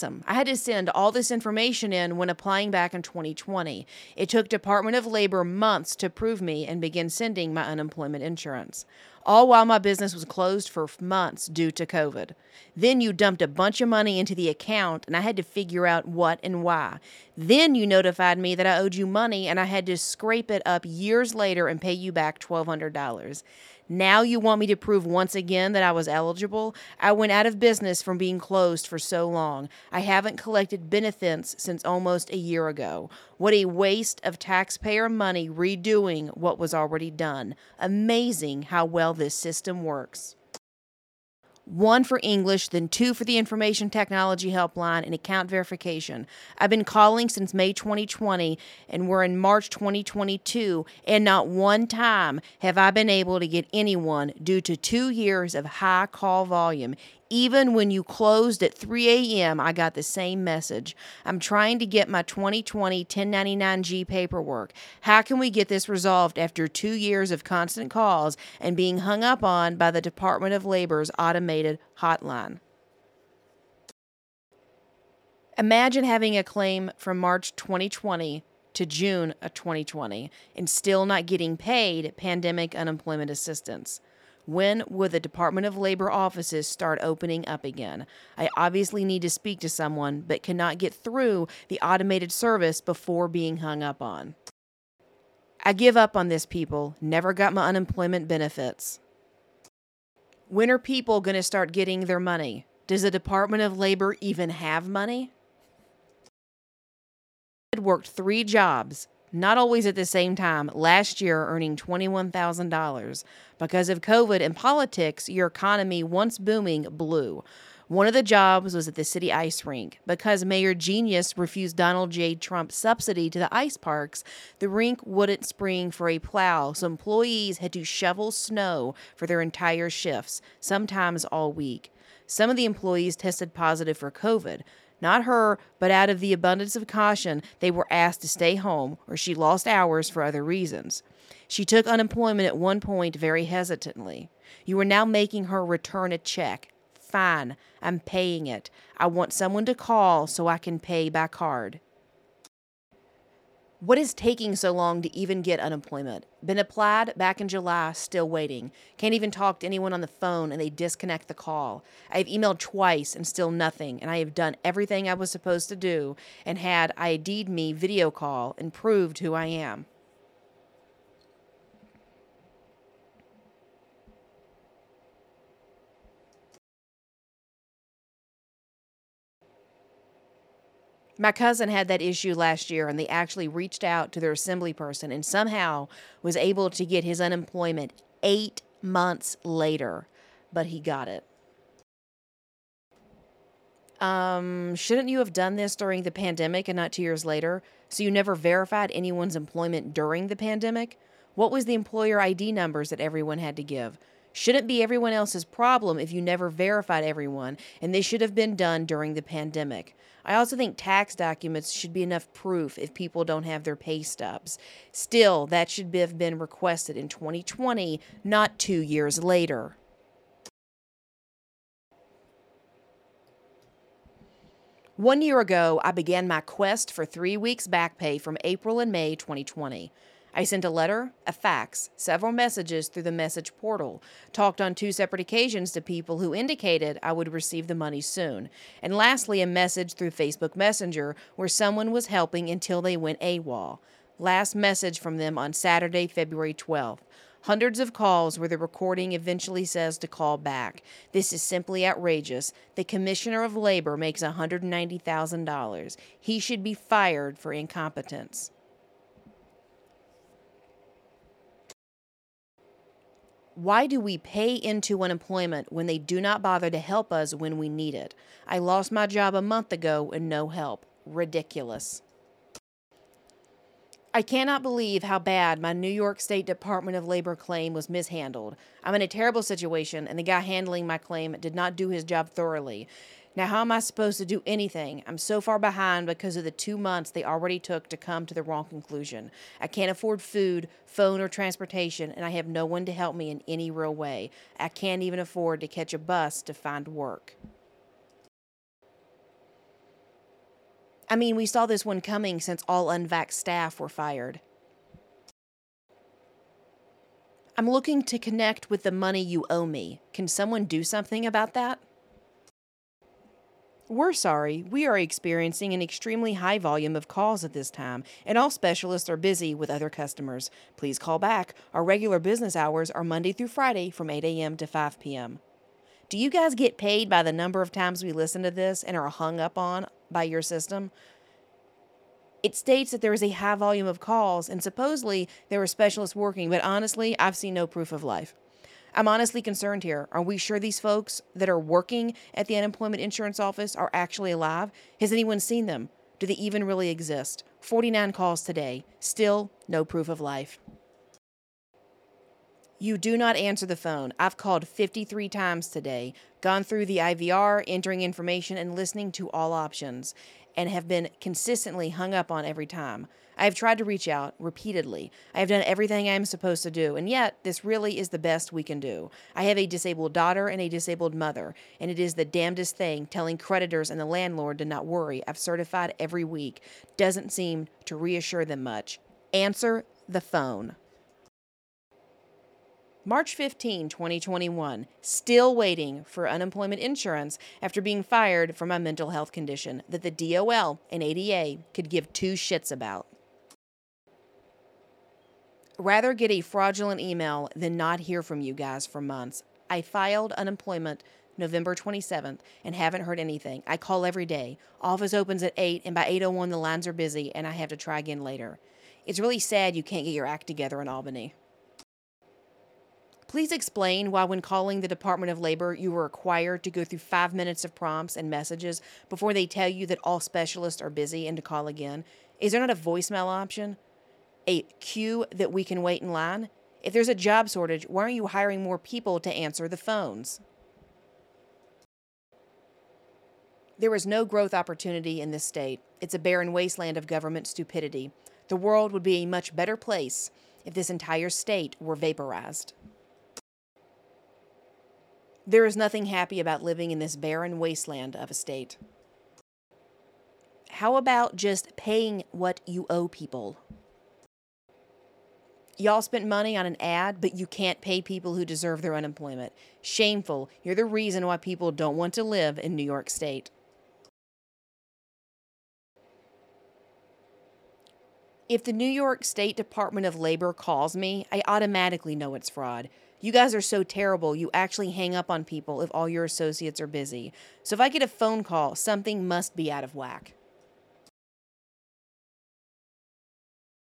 awesome. I had to send all this information in when applying back in 2020. It took Department of Labor months to prove me and begin sending my unemployment insurance. All while my business was closed for months due to COVID. Then you dumped a bunch of money into the account and I had to figure out what and why. Then you notified me that I owed you money and I had to scrape it up years later and pay you back $1,200. Now you want me to prove once again that I was eligible? I went out of business from being closed for so long. I haven't collected benefits since almost a year ago. What a waste of taxpayer money redoing what was already done. Amazing how well this system works one for English, then two for the Information Technology Helpline and account verification. I've been calling since May 2020, and we're in March 2022, and not one time have I been able to get anyone due to two years of high call volume. Even when you closed at 3 a.m., I got the same message. I'm trying to get my 2020 1099G paperwork. How can we get this resolved after two years of constant calls and being hung up on by the Department of Labor's automated hotline? Imagine having a claim from March 2020 to June of 2020 and still not getting paid pandemic unemployment assistance. When will the Department of Labor offices start opening up again? I obviously need to speak to someone, but cannot get through the automated service before being hung up on. I give up on this, people. Never got my unemployment benefits. When are people going to start getting their money? Does the Department of Labor even have money? Worked three jobs not always at the same time, last year earning $21,000. Because of COVID and politics, your economy, once booming, blew. One of the jobs was at the city ice rink. Because Mayor Genius refused Donald J. Trump's subsidy to the ice parks, the rink wouldn't spring for a plow, so employees had to shovel snow for their entire shifts, sometimes all week. Some of the employees tested positive for COVID. Not her, but out of the abundance of caution, they were asked to stay home or she lost hours for other reasons. She took unemployment at one point very hesitantly. You are now making her return a check. Fine, I'm paying it. I want someone to call so I can pay by card. What is taking so long to even get unemployment? Been applied back in July, still waiting. Can't even talk to anyone on the phone and they disconnect the call. I have emailed twice and still nothing, and I have done everything I was supposed to do and had ID.me video call and proved who I am. My cousin had that issue last year, and they actually reached out to their assembly person and somehow was able to get his unemployment eight months later, but he got it. Um, shouldn't you have done this during the pandemic and not two years later? So you never verified anyone's employment during the pandemic? What was the employer ID numbers that everyone had to give? Shouldn't be everyone else's problem if you never verified everyone, and this should have been done during the pandemic. I also think tax documents should be enough proof if people don't have their pay stubs. Still, that should have been requested in 2020, not two years later. One year ago, I began my quest for three weeks back pay from April and May 2020. I sent a letter, a fax, several messages through the message portal, talked on two separate occasions to people who indicated I would receive the money soon, and lastly, a message through Facebook Messenger where someone was helping until they went AWOL. Last message from them on Saturday, February 12th. Hundreds of calls where the recording eventually says to call back. This is simply outrageous. The Commissioner of Labor makes $190,000. He should be fired for incompetence. Why do we pay into unemployment when they do not bother to help us when we need it? I lost my job a month ago and no help. Ridiculous. I cannot believe how bad my New York State Department of Labor claim was mishandled. I'm in a terrible situation, and the guy handling my claim did not do his job thoroughly. Now, how am I supposed to do anything? I'm so far behind because of the two months they already took to come to the wrong conclusion. I can't afford food, phone, or transportation, and I have no one to help me in any real way. I can't even afford to catch a bus to find work. I mean, we saw this one coming since all unvaxxed staff were fired. I'm looking to connect with the money you owe me. Can someone do something about that? We're sorry, we are experiencing an extremely high volume of calls at this time, and all specialists are busy with other customers. Please call back. Our regular business hours are Monday through Friday from 8 a.m. to 5 p.m. Do you guys get paid by the number of times we listen to this and are hung up on by your system? It states that there is a high volume of calls, and supposedly there are specialists working, but honestly, I've seen no proof of life. I'm honestly concerned here. Are we sure these folks that are working at the unemployment insurance office are actually alive? Has anyone seen them? Do they even really exist? 49 calls today. Still no proof of life. You do not answer the phone. I've called 53 times today, gone through the IVR, entering information, and listening to all options, and have been consistently hung up on every time. I have tried to reach out repeatedly. I have done everything I am supposed to do, and yet this really is the best we can do. I have a disabled daughter and a disabled mother, and it is the damnedest thing telling creditors and the landlord to not worry. I've certified every week. Doesn't seem to reassure them much. Answer the phone. March 15, 2021, still waiting for unemployment insurance after being fired for my mental health condition that the DOL and ADA could give two shits about rather get a fraudulent email than not hear from you guys for months. I filed unemployment November 27th and haven't heard anything. I call every day. Office opens at 8 and by 8:01 the lines are busy and I have to try again later. It's really sad you can't get your act together in Albany. Please explain why, when calling the Department of Labor, you were required to go through five minutes of prompts and messages before they tell you that all specialists are busy and to call again. Is there not a voicemail option? a queue that we can wait in line? If there's a job shortage, why aren't you hiring more people to answer the phones? There is no growth opportunity in this state. It's a barren wasteland of government stupidity. The world would be a much better place if this entire state were vaporized. There is nothing happy about living in this barren wasteland of a state. How about just paying what you owe people? Y'all spent money on an ad, but you can't pay people who deserve their unemployment. Shameful. You're the reason why people don't want to live in New York State. If the New York State Department of Labor calls me, I automatically know it's fraud. You guys are so terrible, you actually hang up on people if all your associates are busy. So if I get a phone call, something must be out of whack.